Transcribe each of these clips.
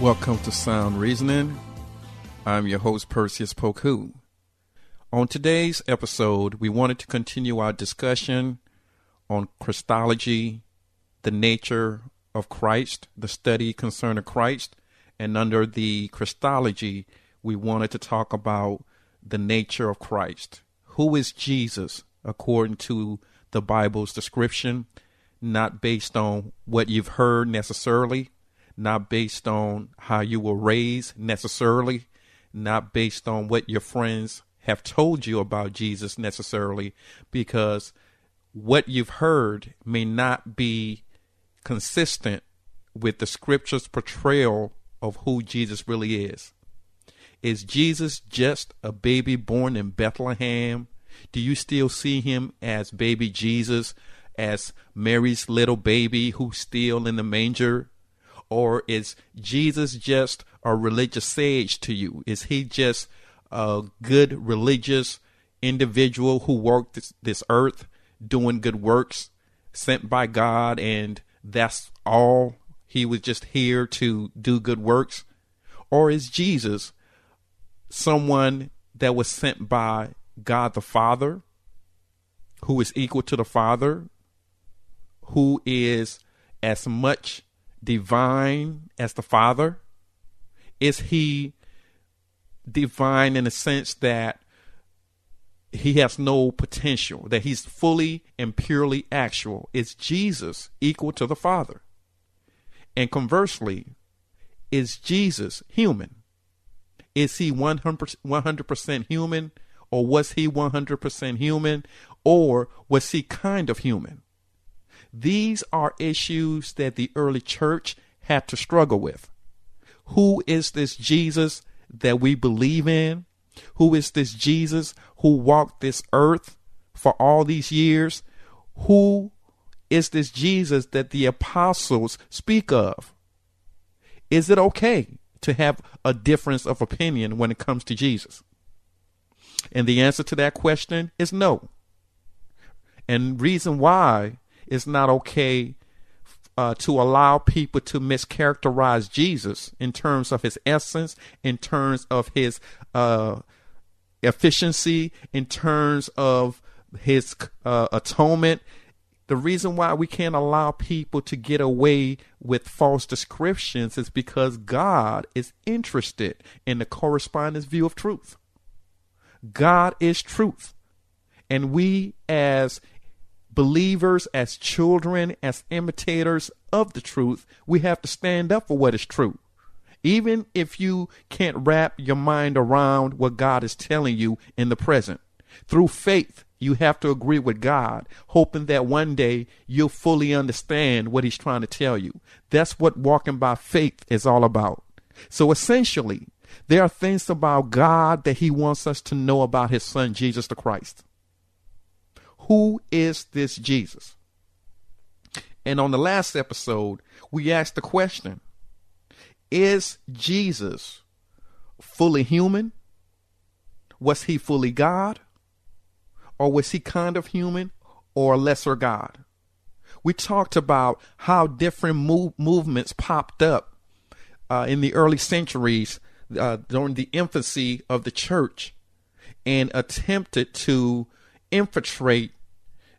Welcome to Sound Reasoning. I'm your host, Perseus Poku. On today's episode, we wanted to continue our discussion on Christology, the nature of Christ, the study concerning Christ, and under the Christology, we wanted to talk about the nature of Christ. Who is Jesus according to the Bible's description, not based on what you've heard necessarily, not based on how you were raised necessarily, not based on what your friends have told you about Jesus necessarily, because what you've heard may not be consistent with the scripture's portrayal of who Jesus really is. Is Jesus just a baby born in Bethlehem? Do you still see him as baby Jesus, as Mary's little baby who's still in the manger? Or is Jesus just a religious sage to you? Is he just a good religious individual who walked this, this earth doing good works sent by God and that's all? He was just here to do good works? Or is Jesus someone that was sent by God the Father, who is equal to the Father, who is as much divine as the Father? Is he divine in the sense that he has no potential, that he's fully and purely actual? Is Jesus equal to the Father? And conversely, is Jesus human? Is he 100%, 100% human? Or was he 100% human? Or was he kind of human? These are issues that the early church had to struggle with. Who is this Jesus that we believe in? Who is this Jesus who walked this earth for all these years? Who is this Jesus that the apostles speak of? Is it okay to have a difference of opinion when it comes to Jesus? And the answer to that question is no. And reason why it's not okay uh, to allow people to mischaracterize Jesus in terms of his essence, in terms of his uh, efficiency, in terms of his uh, atonement. The reason why we can't allow people to get away with false descriptions is because God is interested in the correspondence view of truth. God is truth. And we, as believers, as children, as imitators of the truth, we have to stand up for what is true. Even if you can't wrap your mind around what God is telling you in the present. Through faith, you have to agree with God, hoping that one day you'll fully understand what He's trying to tell you. That's what walking by faith is all about. So essentially, there are things about God that He wants us to know about His Son, Jesus the Christ. Who is this Jesus? And on the last episode, we asked the question Is Jesus fully human? Was he fully God? Or was he kind of human or a lesser God? We talked about how different move, movements popped up uh, in the early centuries uh, during the infancy of the church and attempted to infiltrate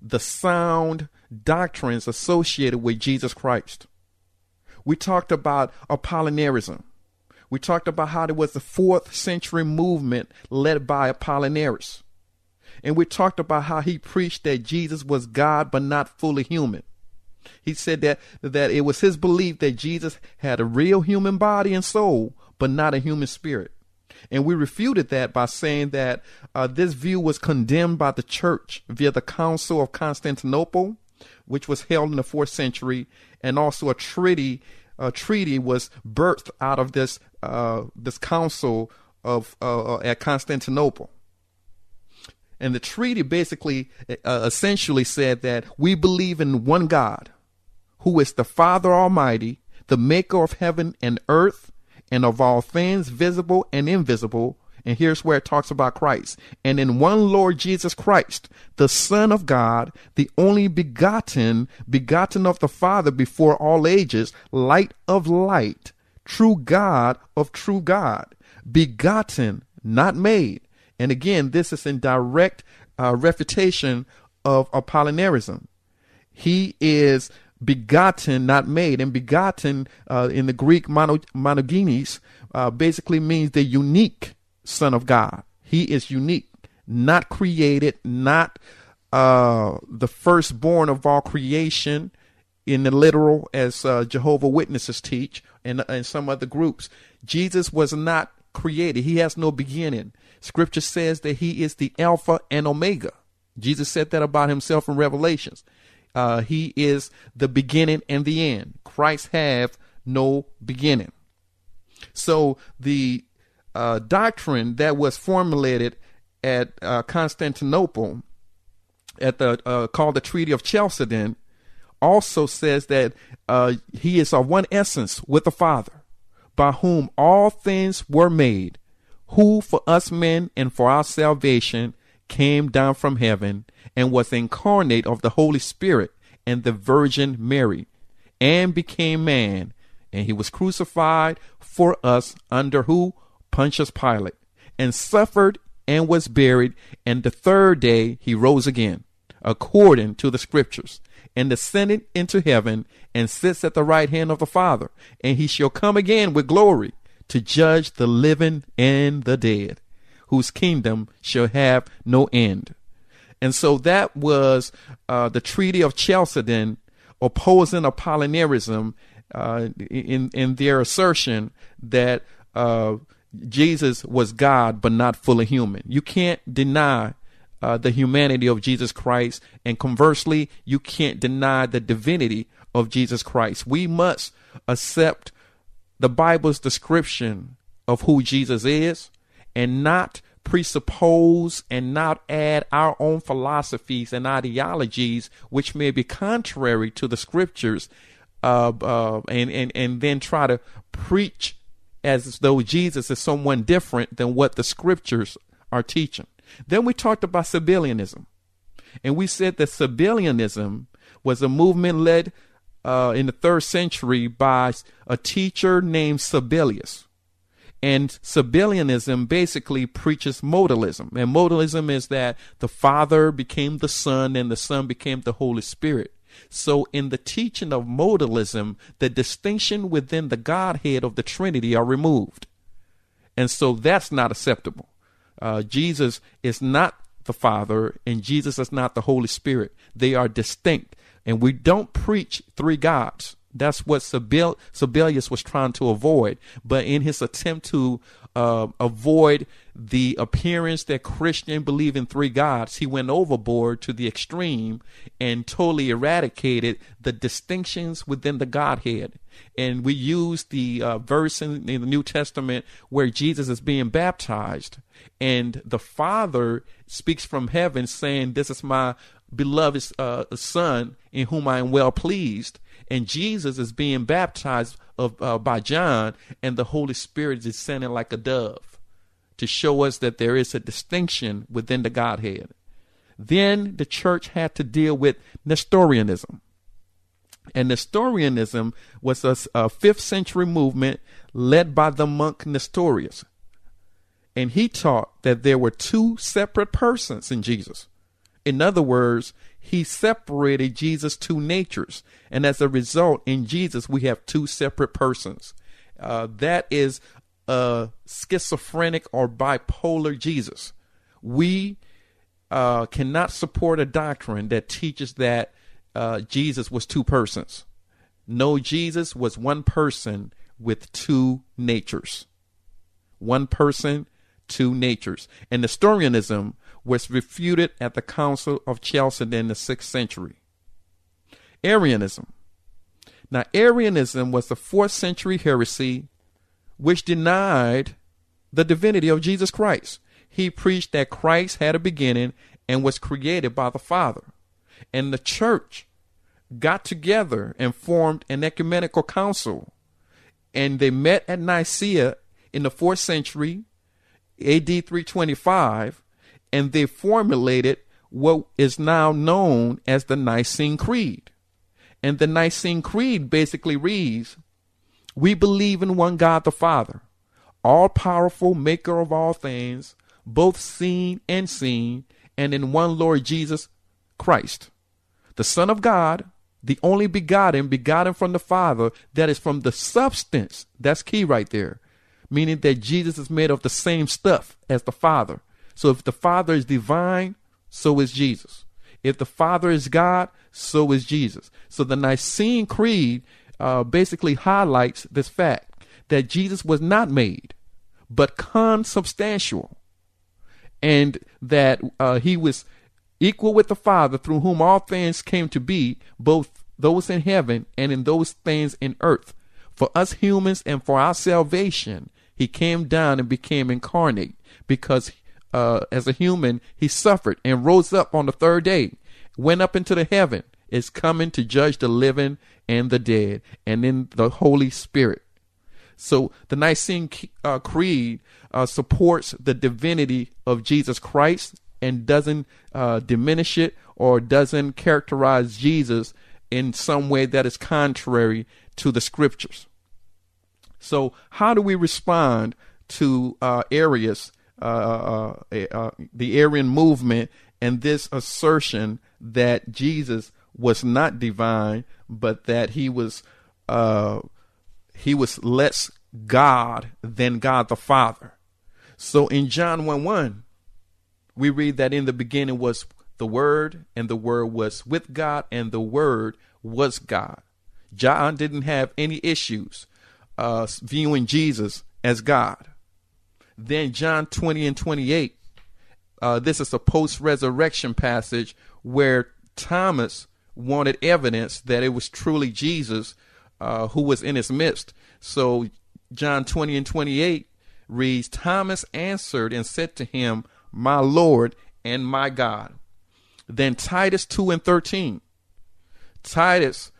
the sound doctrines associated with Jesus Christ. We talked about Apollinarianism. We talked about how there was a fourth century movement led by Apollinaris. And we talked about how he preached that Jesus was God but not fully human. He said that, that it was his belief that Jesus had a real human body and soul, but not a human spirit. And we refuted that by saying that uh, this view was condemned by the church via the Council of Constantinople, which was held in the fourth century, and also a treaty uh, treaty was birthed out of this uh, this council of uh, at Constantinople. And the treaty basically, uh, essentially said that we believe in one God, who is the Father Almighty, the maker of heaven and earth, and of all things visible and invisible. And here's where it talks about Christ. And in one Lord Jesus Christ, the Son of God, the only begotten, begotten of the Father before all ages, light of light, true God of true God, begotten, not made. And again, this is in direct uh, refutation of Apollinarianism. He is begotten, not made. And begotten uh, in the Greek mono, monogenes uh, basically means the unique Son of God. He is unique, not created, not uh, the firstborn of all creation in the literal, as uh, Jehovah Witnesses teach, and, and some other groups. Jesus was not created. He has no beginning. Scripture says that he is the Alpha and Omega. Jesus said that about himself in Revelations. Uh, he is the beginning and the end. Christ have no beginning. So the uh, doctrine that was formulated at uh, Constantinople, at the uh, called the Treaty of Chalcedon, also says that uh, he is of one essence with the Father, by whom all things were made who for us men and for our salvation came down from heaven and was incarnate of the Holy Spirit and the Virgin Mary and became man. And he was crucified for us under who? Pontius Pilate. And suffered and was buried. And the third day he rose again according to the scriptures and ascended into heaven and sits at the right hand of the Father. And he shall come again with glory to judge the living and the dead, whose kingdom shall have no end. And so that was uh, the Treaty of Chalcedon opposing Apollinarianism uh, in, in their assertion that uh, Jesus was God but not fully human. You can't deny uh, the humanity of Jesus Christ, and conversely, you can't deny the divinity of Jesus Christ. We must accept the Bible's description of who Jesus is and not presuppose and not add our own philosophies and ideologies which may be contrary to the scriptures uh, uh, and, and, and then try to preach as though Jesus is someone different than what the scriptures are teaching. Then we talked about Sabellianism. And we said that Sabellianism was a movement led uh, in the third century by a teacher named Sabellius. And Sabellianism basically preaches modalism. And modalism is that the Father became the Son and the Son became the Holy Spirit. So, in the teaching of modalism, the distinction within the Godhead of the Trinity are removed. And so that's not acceptable. Uh, Jesus is not the Father, and Jesus is not the Holy Spirit. They are distinct. And we don't preach three gods. That's what Sabellius was trying to avoid. But in his attempt to uh, avoid the appearance that Christian believe in three gods, he went overboard to the extreme and totally eradicated the distinctions within the Godhead. And we use the uh, verse in, in the New Testament where Jesus is being baptized, and the Father speaks from heaven saying, This is my beloved uh, son in whom I am well pleased. And Jesus is being baptized of, uh, by John, and the Holy Spirit is descending like a dove to show us that there is a distinction within the Godhead. Then the church had to deal with Nestorianism. And Nestorianism was a, a fifth century movement led by the monk Nestorius. And he taught that there were two separate persons in Jesus in other words, he separated Jesus' two natures. And as a result, in Jesus, we have two separate persons. Uh, that is a schizophrenic or bipolar Jesus. We uh, cannot support a doctrine that teaches that uh, Jesus was two persons. No, Jesus was one person with two natures. One person, two natures. And Nestorianism was refuted at the Council of Chalcedon in the 6th century. Arianism. Now, Arianism was the fourth century heresy which denied the divinity of Jesus Christ. He preached that Christ had a beginning and was created by the Father. And the church got together and formed an ecumenical council. And they met at Nicaea in the fourth century, AD 325, and they formulated what is now known as the Nicene Creed. And the Nicene Creed basically reads We believe in one God the Father, all powerful, maker of all things, both seen and seen, and in one Lord Jesus Christ, the Son of God, the only begotten, begotten from the Father, that is from the substance. That's key right there. Meaning that Jesus is made of the same stuff as the Father. So if the Father is divine, so is Jesus. If the Father is God, so is Jesus. So the Nicene Creed uh, basically highlights this fact that Jesus was not made, but consubstantial, and that uh, he was equal with the Father through whom all things came to be, both those in heaven and in those things in earth. For us humans and for our salvation, he came down and became incarnate because uh, as a human, he suffered and rose up on the third day, went up into the heaven, is coming to judge the living and the dead, and in the Holy Spirit. So the Nicene uh, Creed uh, supports the divinity of Jesus Christ and doesn't uh, diminish it or doesn't characterize Jesus in some way that is contrary to the scriptures. So, how do we respond to uh, Arius uh, uh, uh, the Arian movement and this assertion that Jesus was not divine, but that he was uh, he was less God than God the Father. So in John 1 1, we read that in the beginning was the Word, and the Word was with God, and the Word was God. John didn't have any issues uh, viewing Jesus as God. Then John 20 and 28. Uh, this is a post resurrection passage where Thomas wanted evidence that it was truly Jesus uh, who was in his midst. So John 20 and 28 reads Thomas answered and said to him, My Lord and my God. Then Titus 2 and 13. Titus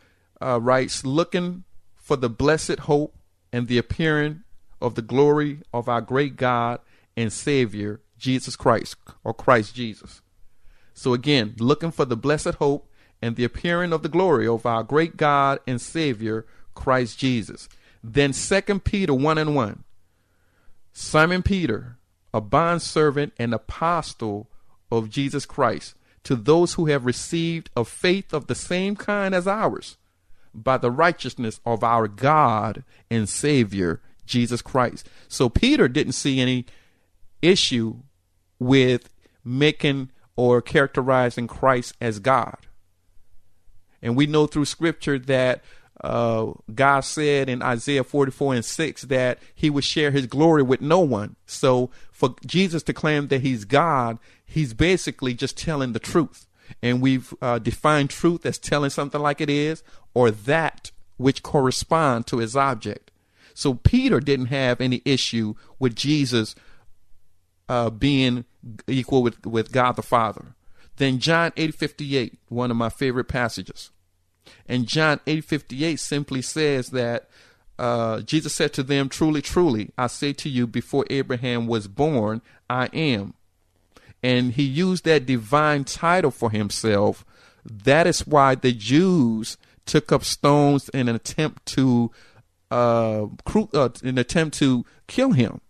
uh, writes, Looking for the blessed hope and the appearing of the glory of our great God and Savior, Jesus Christ, or Christ Jesus. So again, looking for the blessed hope and the appearing of the glory of our great God and Savior, Christ Jesus. Then Second Peter 1 and 1. Simon Peter, a bondservant and apostle of Jesus Christ, to those who have received a faith of the same kind as ours, by the righteousness of our God and Savior, Jesus Christ. So Peter didn't see any issue with making or characterizing Christ as God. And we know through scripture that uh, God said in Isaiah 44 and 6 that he would share his glory with no one. So for Jesus to claim that he's God, he's basically just telling the truth. And we've uh, defined truth as telling something like it is or that which correspond to his object. So Peter didn't have any issue with Jesus uh, being equal with, with God the Father. Then John 8:58, one of my favorite passages. And John 8:58 simply says that uh, Jesus said to them, "Truly, truly, I say to you, before Abraham was born, I am." And he used that divine title for himself. That is why the Jews took up stones in an attempt to uh, cru- uh, an attempt to kill him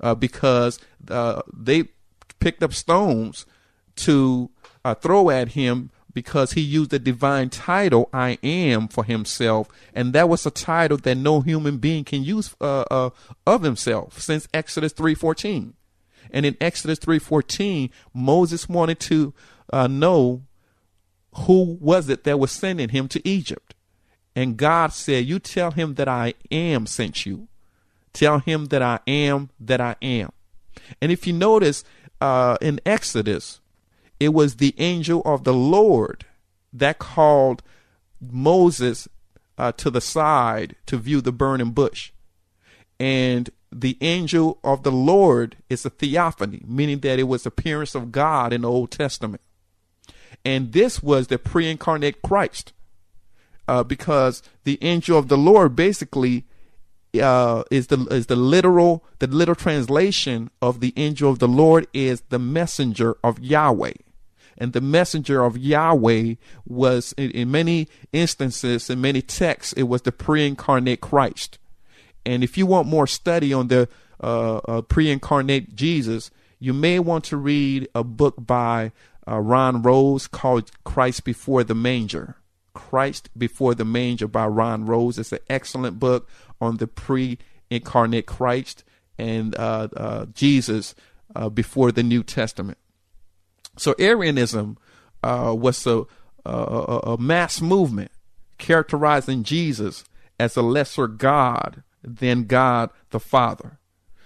uh, because uh, they picked up stones to uh, throw at him because he used the divine title "I am" for himself, and that was a title that no human being can use uh, of himself since Exodus three fourteen. And in Exodus three fourteen, Moses wanted to know who was it that was sending him to Egypt. And God said, You tell him that I am sent you. Tell him that I am that I am. And if you notice uh, in Exodus, it was the angel of the Lord that called Moses uh, to the side to view the burning bush. And the angel of the Lord is a theophany, meaning that it was appearance of God in the Old Testament. And this was the pre-incarnate Christ, uh, because the angel of the Lord basically uh, is the is the literal the literal translation of the angel of the Lord is the messenger of Yahweh and the messenger of Yahweh was in, in many instances in many texts it was the pre-incarnate Christ. And if you want more study on the uh, uh, pre-incarnate Jesus, you may want to read a book by uh, Ron Rhodes called Christ Before the Manger. Christ Before the Manger by Ron Rhodes. It's an excellent book on the pre-incarnate Christ and uh, uh, Jesus uh, before the New Testament. So Arianism uh, was a, a, a mass movement characterizing Jesus as a lesser God than God the Father.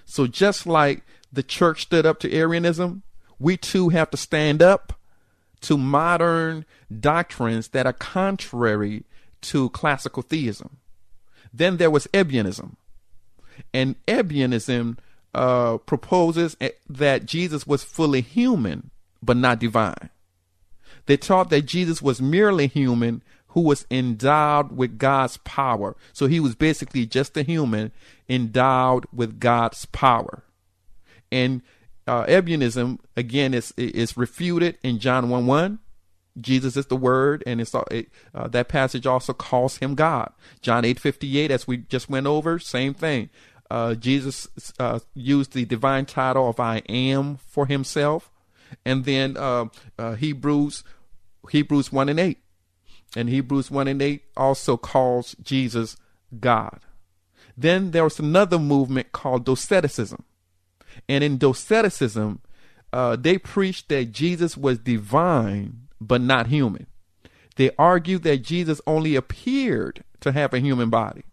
So just like the church stood up to Arianism, we too have to stand up to modern doctrines that are contrary to classical theism. Then there was Ebionism. And Ebionism uh, proposes that Jesus was fully human but not divine. They taught that Jesus was merely human who was endowed with God's power. So he was basically just a human endowed with God's power. And uh, Ebionism, again, is, is refuted in John 1 1. Jesus is the Word, and it's it, uh, that passage also calls him God. John eight fifty eight, as we just went over, same thing. Uh, Jesus uh, used the divine title of I am for himself and then uh, uh, Hebrews Hebrews one and eight, and Hebrews one and eight also calls Jesus God. Then there was another movement called Doceticism, and in Doceticism, uh, they preached that Jesus was divine but not human. They argue that Jesus only appeared to have a human body.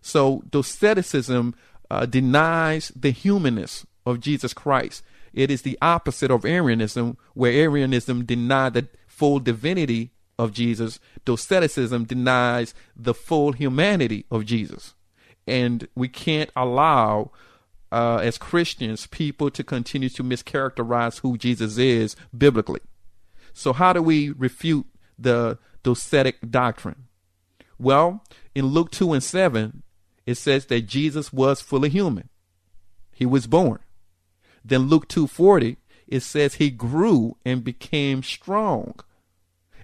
So Doceticism uh, denies the humanness of Jesus Christ it is the opposite of Arianism, where Arianism denied the full divinity of Jesus. Doceticism denies the full humanity of Jesus. And we can't allow, uh, as Christians, people to continue to mischaracterize who Jesus is biblically. So, how do we refute the docetic doctrine? Well, in Luke 2 and 7, it says that Jesus was fully human. He was born. Then Luke 2:40 it says he grew and became strong.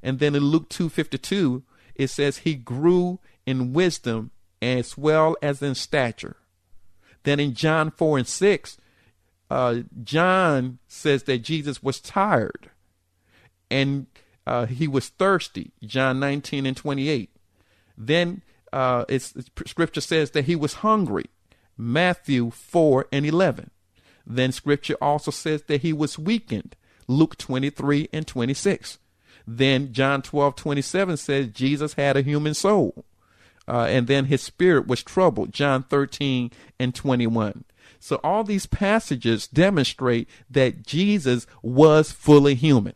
And then in Luke 2:52 it says he grew in wisdom as well as in stature. Then in John 4 and 6 uh, John says that Jesus was tired and uh, he was thirsty. John 19 and 28. Then uh, it's, scripture says that he was hungry. Matthew 4 and 11. Then scripture also says that he was weakened. Luke 23 and 26. Then John 12, 27 says Jesus had a human soul. Uh, and then his spirit was troubled. John 13 and 21. So all these passages demonstrate that Jesus was fully human.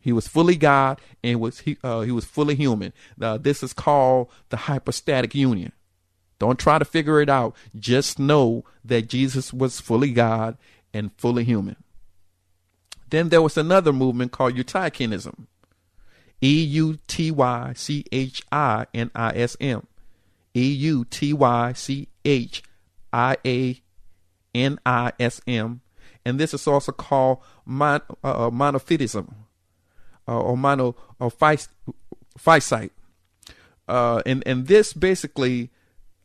He was fully God and was he, uh, he was fully human. Uh, this is called the hypostatic union. Don't try to figure it out. Just know that Jesus was fully God and fully human. Then there was another movement called Eutychianism. E U T Y C H I N I S M. E U T Y C H I A N I S M. And this is also called mon, uh, uh monophysitism uh, or mono or physite. Uh, and, and this basically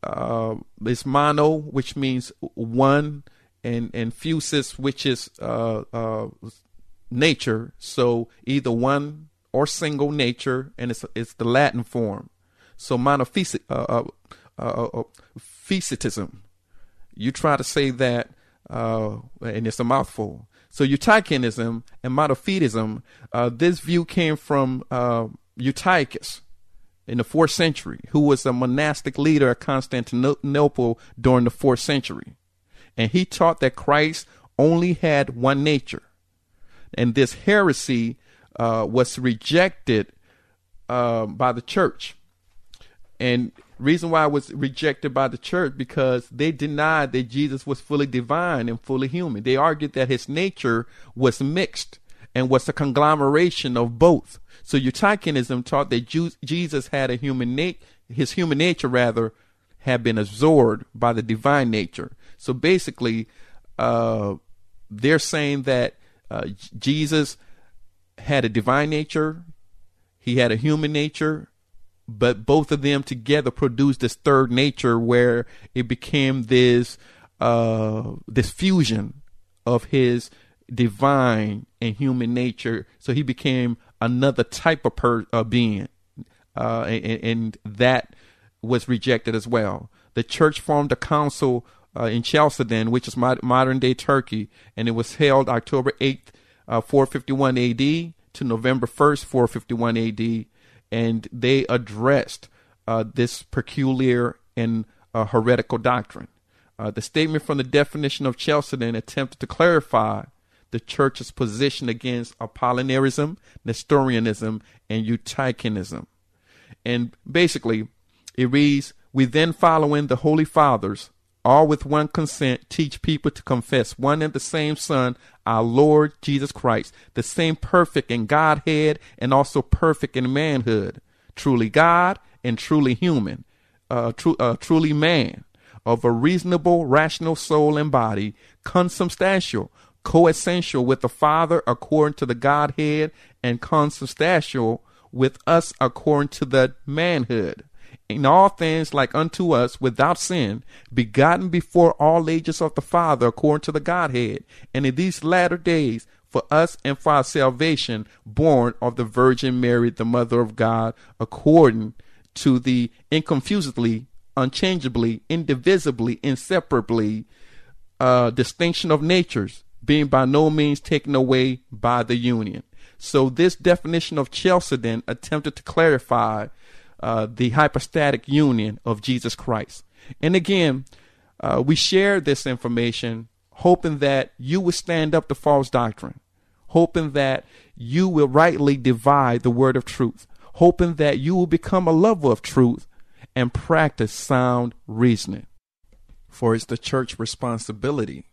uh, is mono, which means one, and and physis, which is uh, uh, nature. So either one or single nature, and it's it's the Latin form. So monophysitism. Uh, uh you try to say that, and it's a mouthful. So Eutychianism and monophysitism, uh, this view came from uh, Eutyches, in the fourth century, who was a monastic leader at Constantinople during the fourth century. And he taught that Christ only had one nature. And this heresy uh, was rejected uh, by the church. And reason why it was rejected by the church because they denied that Jesus was fully divine and fully human. They argued that his nature was mixed and was a conglomeration of both. So Eutychianism taught that Jesus had a human nature, his human nature rather, had been absorbed by the divine nature. So basically, uh, they're saying that uh, Jesus had a divine nature, he had a human nature, but both of them together produced this third nature where it became this uh, this fusion of his divine and human nature. So he became another type of per, uh, being, uh, and, and, that was rejected as well. The church formed a council uh, in Chalcedon, which is modern day Turkey, and it was held October 8th, uh, 451 AD to November 1st, 451 AD, and they addressed uh, this peculiar and uh, heretical doctrine. Uh, the statement from the definition of Chalcedon attempted to clarify the church's position against Apollinarism, Nestorianism, and Eutychianism. And basically, it reads, We then, following the Holy Fathers, all with one consent, teach people to confess one and the same Son, our Lord Jesus Christ, the same perfect in Godhead and also perfect in manhood, truly God and truly human, uh, tru- uh, truly man, of a reasonable, rational soul and body, consubstantial, coessential with the Father according to the Godhead, and consubstantial with us according to the manhood in all things like unto us without sin, begotten before all ages of the Father according to the Godhead, and in these latter days for us and for our salvation, born of the Virgin Mary, the Mother of God, according to the inconfusedly, unchangeably, indivisibly, inseparably uh, distinction of natures, being by no means taken away by the union. So this definition of Chalcedon attempted to clarify uh, the hypostatic union of Jesus Christ. And again, uh, we share this information hoping that you will stand up to false doctrine, hoping that you will rightly divide the word of truth, hoping that you will become a lover of truth and practice sound reasoning. For it's the church's responsibility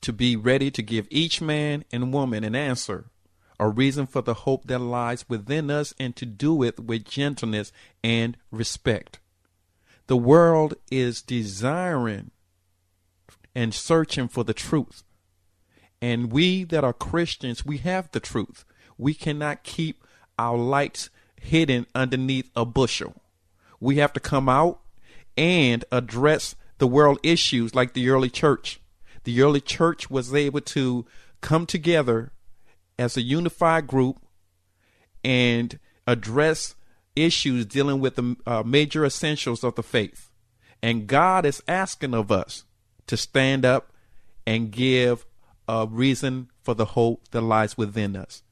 to be ready to give each man and woman an answer a reason for the hope that lies within us, and to do it with gentleness and respect. The world is desiring and searching for the truth. And we that are Christians, we have the truth. We cannot keep our lights hidden underneath a bushel. We have to come out and address the world issues like the early church. The early church was able to come together as a unified group and address issues dealing with the uh, major essentials of the faith. And God is asking of us to stand up and give a reason for the hope that lies within us.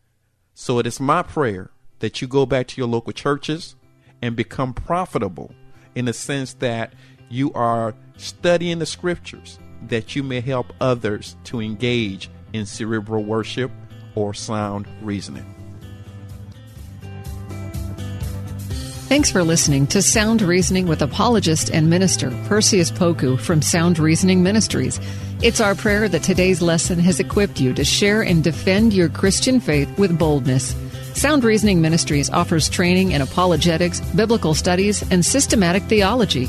So it is my prayer that you go back to your local churches and become profitable in the sense that you are studying the scriptures that you may help others to engage in cerebral worship or sound reasoning. Thanks for listening to Sound Reasoning with apologist and minister Perseus Poku from Sound Reasoning Ministries. It's our prayer that today's lesson has equipped you to share and defend your Christian faith with boldness. Sound Reasoning Ministries offers training in apologetics, biblical studies, and systematic theology.